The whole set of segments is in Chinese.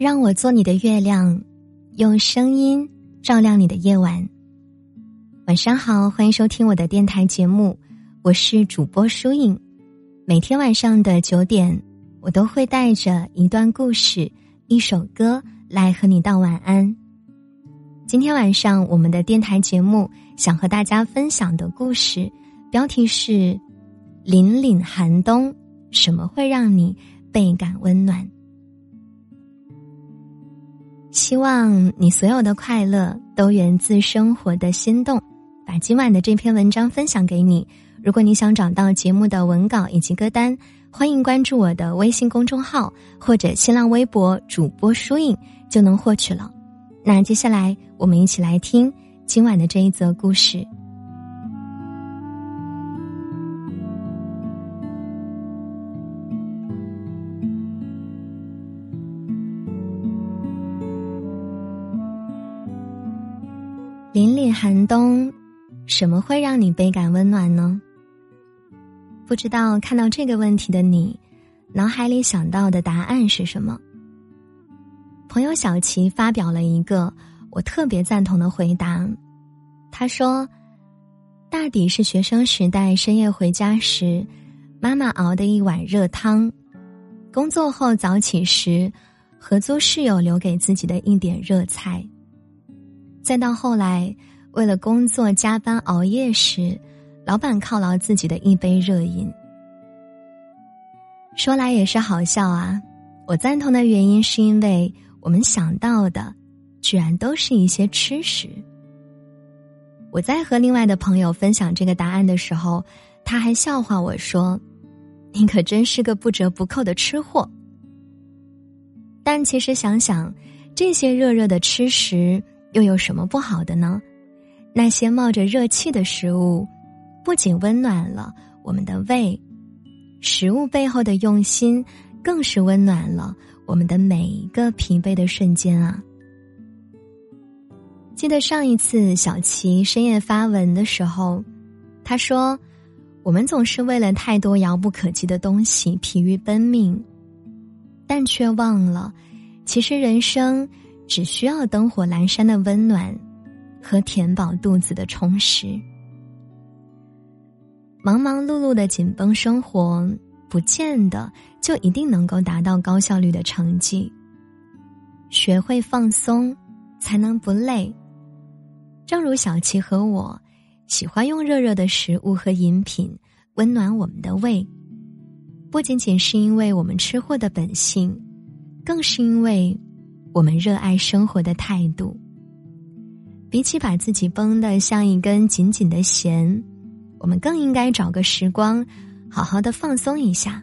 让我做你的月亮，用声音照亮你的夜晚。晚上好，欢迎收听我的电台节目，我是主播舒影。每天晚上的九点，我都会带着一段故事、一首歌来和你道晚安。今天晚上我们的电台节目想和大家分享的故事，标题是《凛凛寒冬》，什么会让你倍感温暖？希望你所有的快乐都源自生活的心动。把今晚的这篇文章分享给你。如果你想找到节目的文稿以及歌单，欢迎关注我的微信公众号或者新浪微博主播输影，就能获取了。那接下来我们一起来听今晚的这一则故事。凛凛寒冬，什么会让你倍感温暖呢？不知道看到这个问题的你，脑海里想到的答案是什么？朋友小琪发表了一个我特别赞同的回答，他说：“大抵是学生时代深夜回家时，妈妈熬的一碗热汤；工作后早起时，合租室友留给自己的一点热菜。”再到后来，为了工作加班熬夜时，老板犒劳自己的一杯热饮。说来也是好笑啊！我赞同的原因是因为我们想到的，居然都是一些吃食。我在和另外的朋友分享这个答案的时候，他还笑话我说：“你可真是个不折不扣的吃货。”但其实想想，这些热热的吃食。又有什么不好的呢？那些冒着热气的食物，不仅温暖了我们的胃，食物背后的用心，更是温暖了我们的每一个疲惫的瞬间啊！记得上一次小琪深夜发文的时候，他说：“我们总是为了太多遥不可及的东西疲于奔命，但却忘了，其实人生。”只需要灯火阑珊的温暖，和填饱肚子的充实。忙忙碌碌的紧绷生活，不见得就一定能够达到高效率的成绩。学会放松，才能不累。正如小琪和我，喜欢用热热的食物和饮品温暖我们的胃，不仅仅是因为我们吃货的本性，更是因为。我们热爱生活的态度，比起把自己绷得像一根紧紧的弦，我们更应该找个时光，好好的放松一下，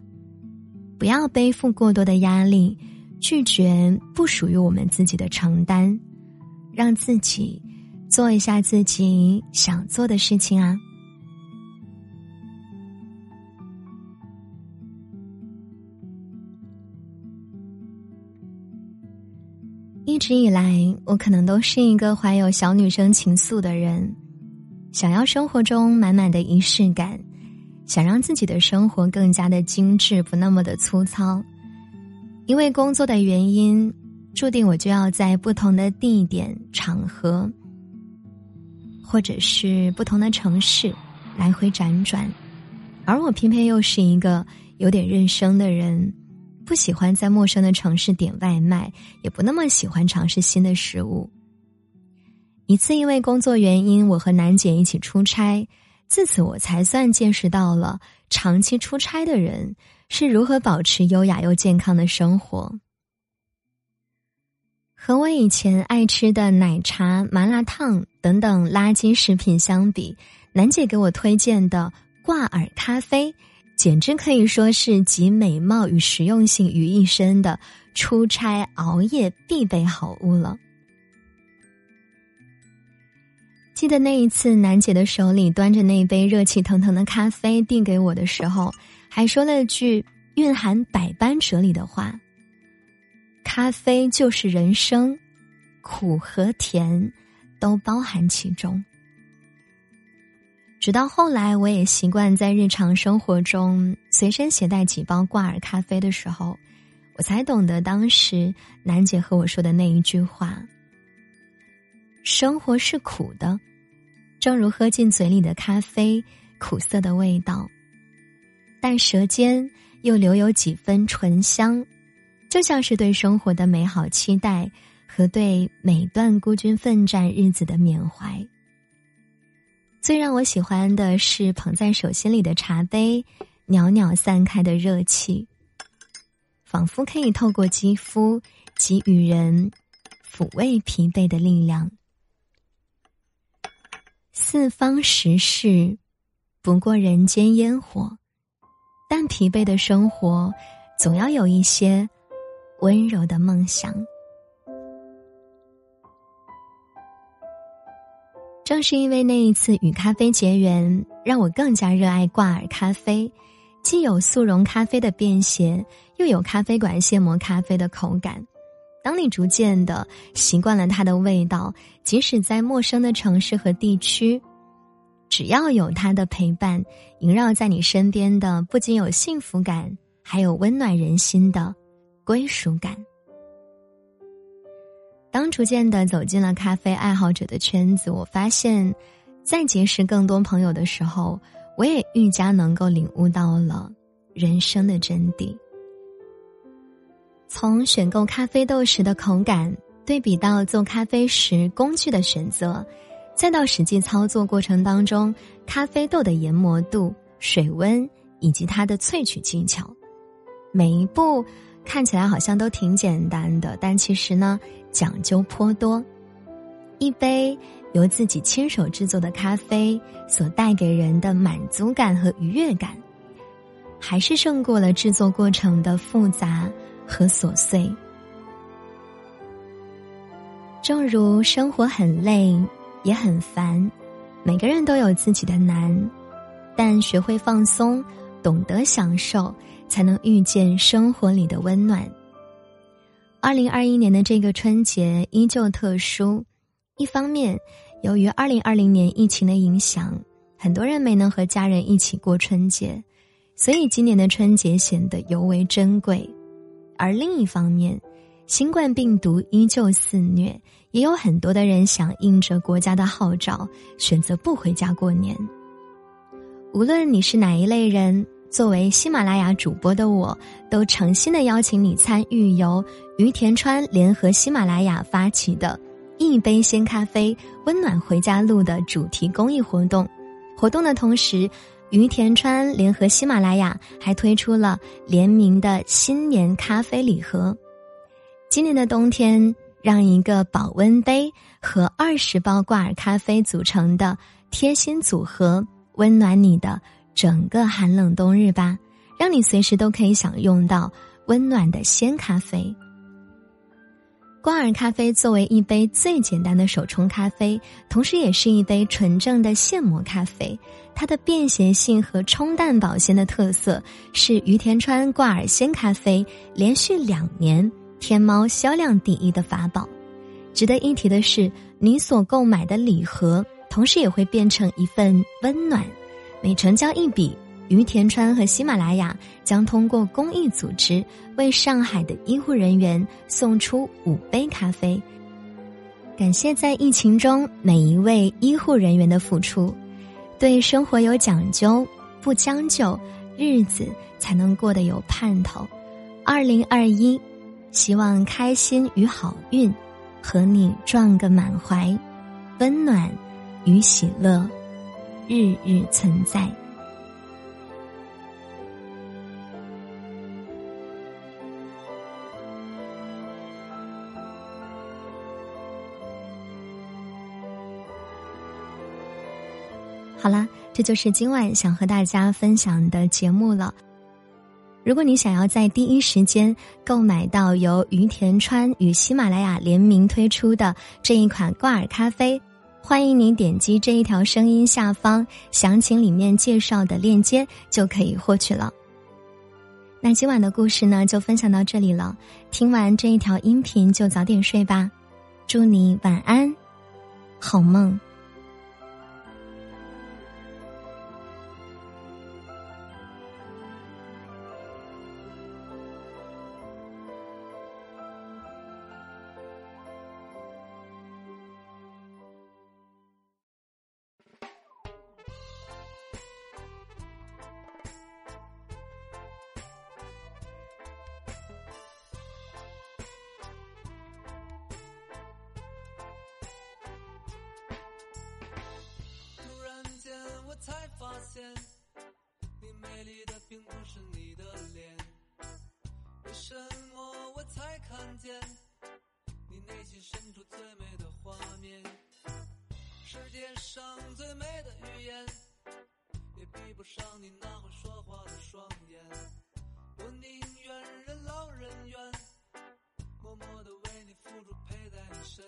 不要背负过多的压力，拒绝不属于我们自己的承担，让自己做一下自己想做的事情啊。一直以来，我可能都是一个怀有小女生情愫的人，想要生活中满满的仪式感，想让自己的生活更加的精致，不那么的粗糙。因为工作的原因，注定我就要在不同的地点、场合，或者是不同的城市来回辗转，而我偏偏又是一个有点认生的人。不喜欢在陌生的城市点外卖，也不那么喜欢尝试新的食物。一次因为工作原因，我和楠姐一起出差，自此我才算见识到了长期出差的人是如何保持优雅又健康的生活。和我以前爱吃的奶茶、麻辣烫等等垃圾食品相比，楠姐给我推荐的挂耳咖啡。简直可以说是集美貌与实用性于一身的出差熬夜必备好物了。记得那一次，楠姐的手里端着那一杯热气腾腾的咖啡递给我的时候，还说了句蕴含百般哲理的话：“咖啡就是人生，苦和甜都包含其中。”直到后来，我也习惯在日常生活中随身携带几包挂耳咖啡的时候，我才懂得当时楠姐和我说的那一句话：生活是苦的，正如喝进嘴里的咖啡，苦涩的味道，但舌尖又留有几分醇香，就像是对生活的美好期待和对每段孤军奋战日子的缅怀。最让我喜欢的是捧在手心里的茶杯，袅袅散开的热气，仿佛可以透过肌肤给予人抚慰疲惫的力量。四方食事，不过人间烟火，但疲惫的生活，总要有一些温柔的梦想。正是因为那一次与咖啡结缘，让我更加热爱挂耳咖啡，既有速溶咖啡的便携，又有咖啡馆现磨咖啡的口感。当你逐渐的习惯了它的味道，即使在陌生的城市和地区，只要有它的陪伴，萦绕在你身边的，不仅有幸福感，还有温暖人心的归属感。当逐渐的走进了咖啡爱好者的圈子，我发现，在结识更多朋友的时候，我也愈加能够领悟到了人生的真谛。从选购咖啡豆时的口感，对比到做咖啡时工具的选择，再到实际操作过程当中，咖啡豆的研磨度、水温以及它的萃取技巧，每一步看起来好像都挺简单的，但其实呢。讲究颇多，一杯由自己亲手制作的咖啡所带给人的满足感和愉悦感，还是胜过了制作过程的复杂和琐碎。正如生活很累，也很烦，每个人都有自己的难，但学会放松，懂得享受，才能遇见生活里的温暖。二零二一年的这个春节依旧特殊，一方面，由于二零二零年疫情的影响，很多人没能和家人一起过春节，所以今年的春节显得尤为珍贵；而另一方面，新冠病毒依旧肆虐，也有很多的人响应着国家的号召，选择不回家过年。无论你是哪一类人。作为喜马拉雅主播的我，都诚心的邀请你参与由于田川联合喜马拉雅发起的“一杯鲜咖啡，温暖回家路”的主题公益活动。活动的同时，于田川联合喜马拉雅还推出了联名的新年咖啡礼盒。今年的冬天，让一个保温杯和二十包挂耳咖啡组成的贴心组合，温暖你的。整个寒冷冬日吧，让你随时都可以享用到温暖的鲜咖啡。挂耳咖啡作为一杯最简单的手冲咖啡，同时也是一杯纯正的现磨咖啡。它的便携性和冲淡保鲜的特色，是于田川挂耳鲜咖啡连续两年天猫销量第一的法宝。值得一提的是，你所购买的礼盒，同时也会变成一份温暖。每成交一笔，于田川和喜马拉雅将通过公益组织为上海的医护人员送出五杯咖啡。感谢在疫情中每一位医护人员的付出，对生活有讲究，不将就，日子才能过得有盼头。二零二一，希望开心与好运和你撞个满怀，温暖与喜乐。日日存在。好啦，这就是今晚想和大家分享的节目了。如果你想要在第一时间购买到由于田川与喜马拉雅联名推出的这一款挂耳咖啡。欢迎您点击这一条声音下方详情里面介绍的链接，就可以获取了。那今晚的故事呢，就分享到这里了。听完这一条音频，就早点睡吧。祝你晚安，好梦。发现你美丽的并不是你的脸为什么我才看见你内心深处最美的画面世界上最美的语言也比不上你那会说话的双眼我宁愿任劳任怨默默的为你付出陪在你身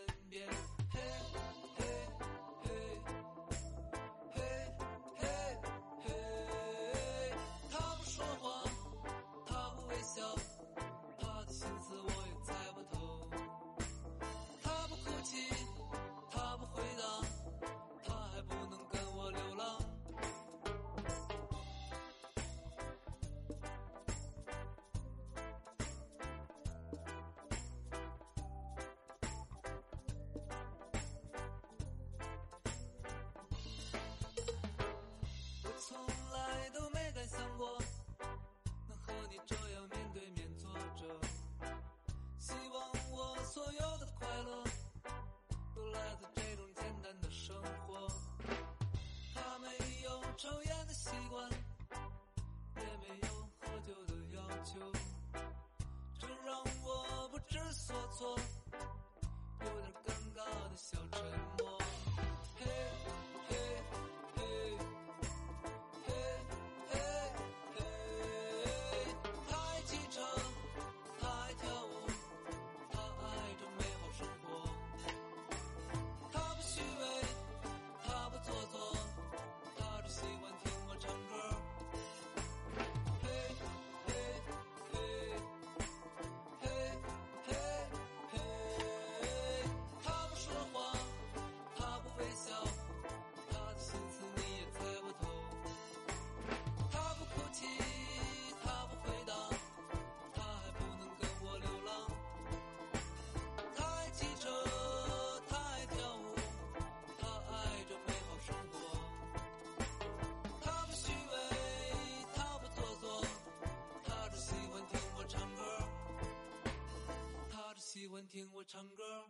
所措听我唱歌。